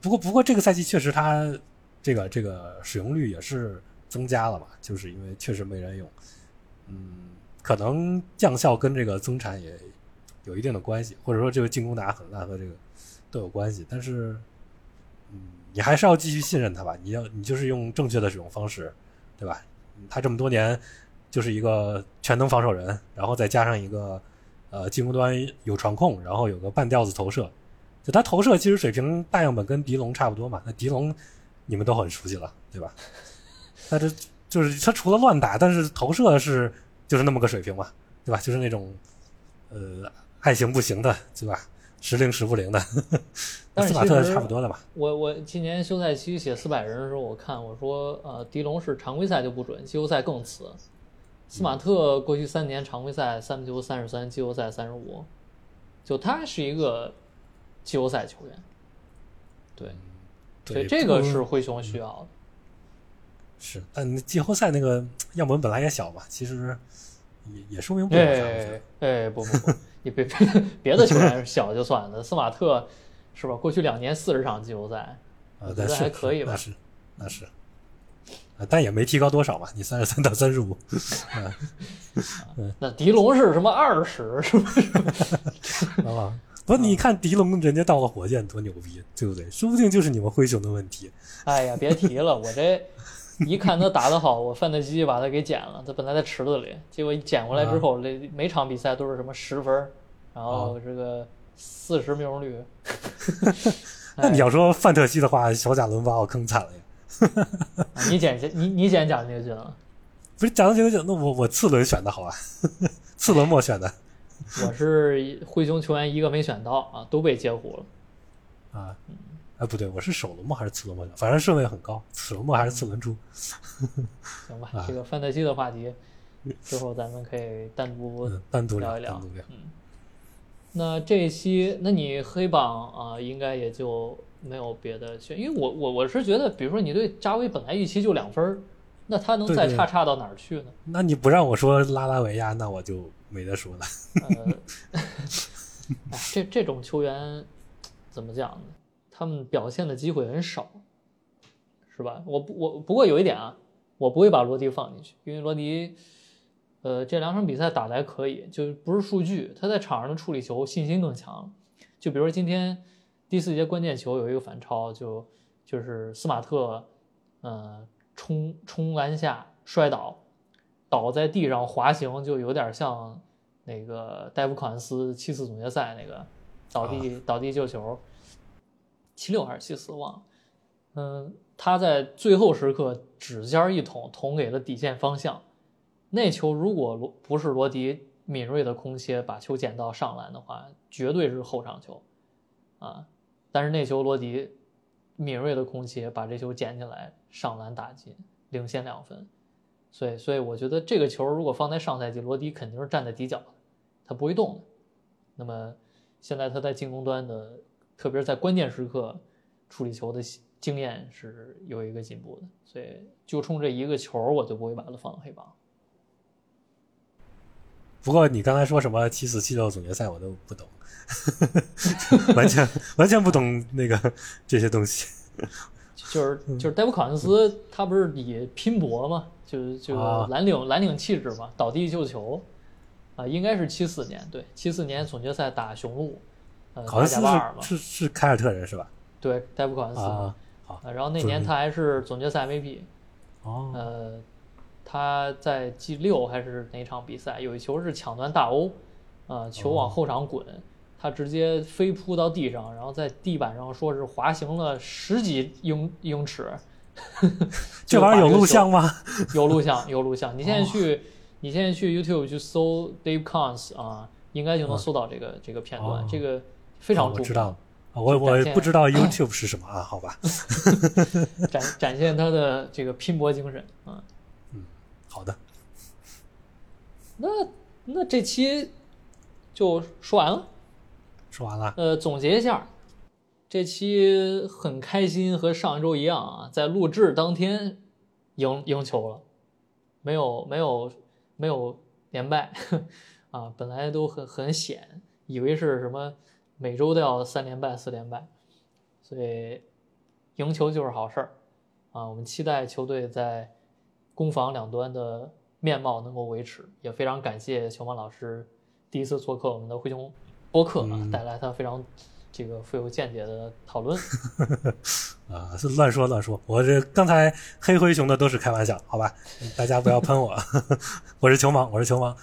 不过不过这个赛季确实他这个这个使用率也是增加了嘛，就是因为确实没人用，嗯，可能降效跟这个增产也有一定的关系，或者说这个进攻打很烂和这个。都有关系，但是，嗯，你还是要继续信任他吧。你要，你就是用正确的使用方式，对吧？他这么多年就是一个全能防守人，然后再加上一个呃进攻端有传控，然后有个半吊子投射。就他投射其实水平大样本跟狄龙差不多嘛。那狄龙你们都很熟悉了，对吧？他这就是他除了乱打，但是投射是就是那么个水平嘛，对吧？就是那种呃爱行不行的，对吧？时灵时不灵的，但斯马特差不多的吧？我我今年休赛期写四百人的时候，我看我说，呃，狄龙是常规赛就不准，季后赛更次。斯马特过去三年常规赛三分球三十三，季后赛三十五，就他是一个季后赛球员。对，所以这个是灰熊需要的。是，嗯季后赛那个样本本来也小嘛，其实也也说明不了啥。哎，不不不。你别别 别的球员小就算了，斯马特是吧？过去两年四十场季后赛，我觉得还可以吧？那是那是。啊但也没提高多少嘛，你三十三到三十五，那狄龙是什么二十是吧？啊，不，你看狄龙人家到了火箭多牛逼，对不对？说不定就是你们灰熊的问题。哎呀，别提了，我这一看他打得好，我范特西把他给捡了。他本来在池子里，结果一捡回来之后，这每场比赛都是什么十分，然后这个四十命中率。那你要说范特西的话，小贾伦把我坑惨了呀。啊你捡你你捡贾杰军了，不是贾伦杰伦，那我我次轮选的好吧？次轮末选的我是灰熊球员一个没选到啊，都被截胡了。啊。哎，不对，我是首轮末还是次轮末选？反正顺位很高，次轮末还是次轮出。行吧，啊这个范特西的话题之后咱们可以单独嗯，单独聊，一聊单独聊。那这一期，那你黑榜啊，应该也就没有别的选，因为我我我是觉得，比如说你对扎威本来预期就两分儿，那他能再差差到哪儿去呢？那你不让我说拉拉维亚，那我就没得说了。呃，哎，这这种球员怎么讲呢？他们表现的机会很少，是吧？我不我不过有一点啊，我不会把罗迪放进去，因为罗迪，呃，这两场比赛打得还可以，就不是数据，他在场上的处理球信心更强。就比如说今天第四节关键球有一个反超，就就是斯马特，呃，冲冲篮下摔倒，倒在地上滑行，就有点像那个戴夫·考恩斯七次总决赛那个倒地、倒地救球，七六还是七四忘了。嗯，他在最后时刻指尖一捅，捅给了底线方向。那球如果罗不是罗迪敏锐的空切把球捡到上篮的话，绝对是后场球啊！但是那球罗迪敏锐的空切把这球捡起来上篮打进，领先两分。所以，所以我觉得这个球如果放在上赛季，罗迪肯定是站在底角的，他不会动的。那么现在他在进攻端的，特别是在关键时刻处理球的经验是有一个进步的。所以就冲这一个球，我就不会把他放到黑榜。不过你刚才说什么七四七六总决赛，我都不懂，完全完全不懂那个这些东西。就是就是戴夫考恩斯，他不是以拼搏嘛，就就啊。蓝领蓝领气质嘛，倒地救球，啊，应该是七四年，对，七四年总决赛打雄鹿，呃，打考恩斯是是是凯尔特人是吧？对，戴夫考恩斯，啊，好啊然后那年他还是总决赛 MVP，哦，呃，他在 G 六还是哪场比赛，有一球是抢断大欧，啊，球往后场滚，他直接飞扑到地上，然后在地板上说是滑行了十几英英尺。这玩意儿有录像吗？有录像，有录像。你现在哦去，你现在去 YouTube 去搜 Dave Cons 啊，应该就能搜到这个、这个片段，哦这个非常哦著名，我知道我我不知道 YouTube 是什么啊？好吧，展展现他的这个拼搏精神啊。好的，那那这期就说完了。说完了。呃，总结一下，这期很开心，和上一周一样啊，在录制当天赢赢球了，没有没有没有连败 啊，本来都很很险，以为是什么每周都要三连败四连败，所以赢球就是好事儿啊。我们期待球队在攻防两端的面貌能够维持，也非常感谢球王老师第一次做客我们的灰熊播客啊，嗯带来他非常这个富有见解的讨论。啊，是乱说乱说，我这刚才黑灰熊的都是开玩笑，好吧？大家不要喷我，我是球盲，我是球盲。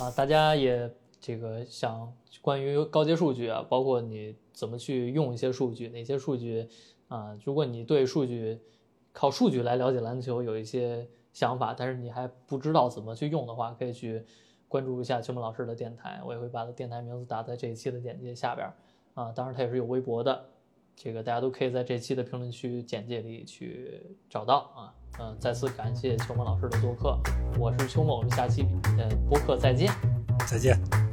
啊，大家也这个想关于高阶数据啊，包括你怎么去用一些数据，哪些数据啊，如果你对数据靠数据来了解篮球有一些想法，但是你还不知道怎么去用的话，可以去关注一下邱梦老师的电台，我也会把他电台名字打在这一期的简介下边啊，当然他也是有微博的。这个大家都可以在这期的评论区简介里去找到啊。嗯、再次感谢邱梦老师的做客，我是邱梦，我们下期呃播客再见。再见。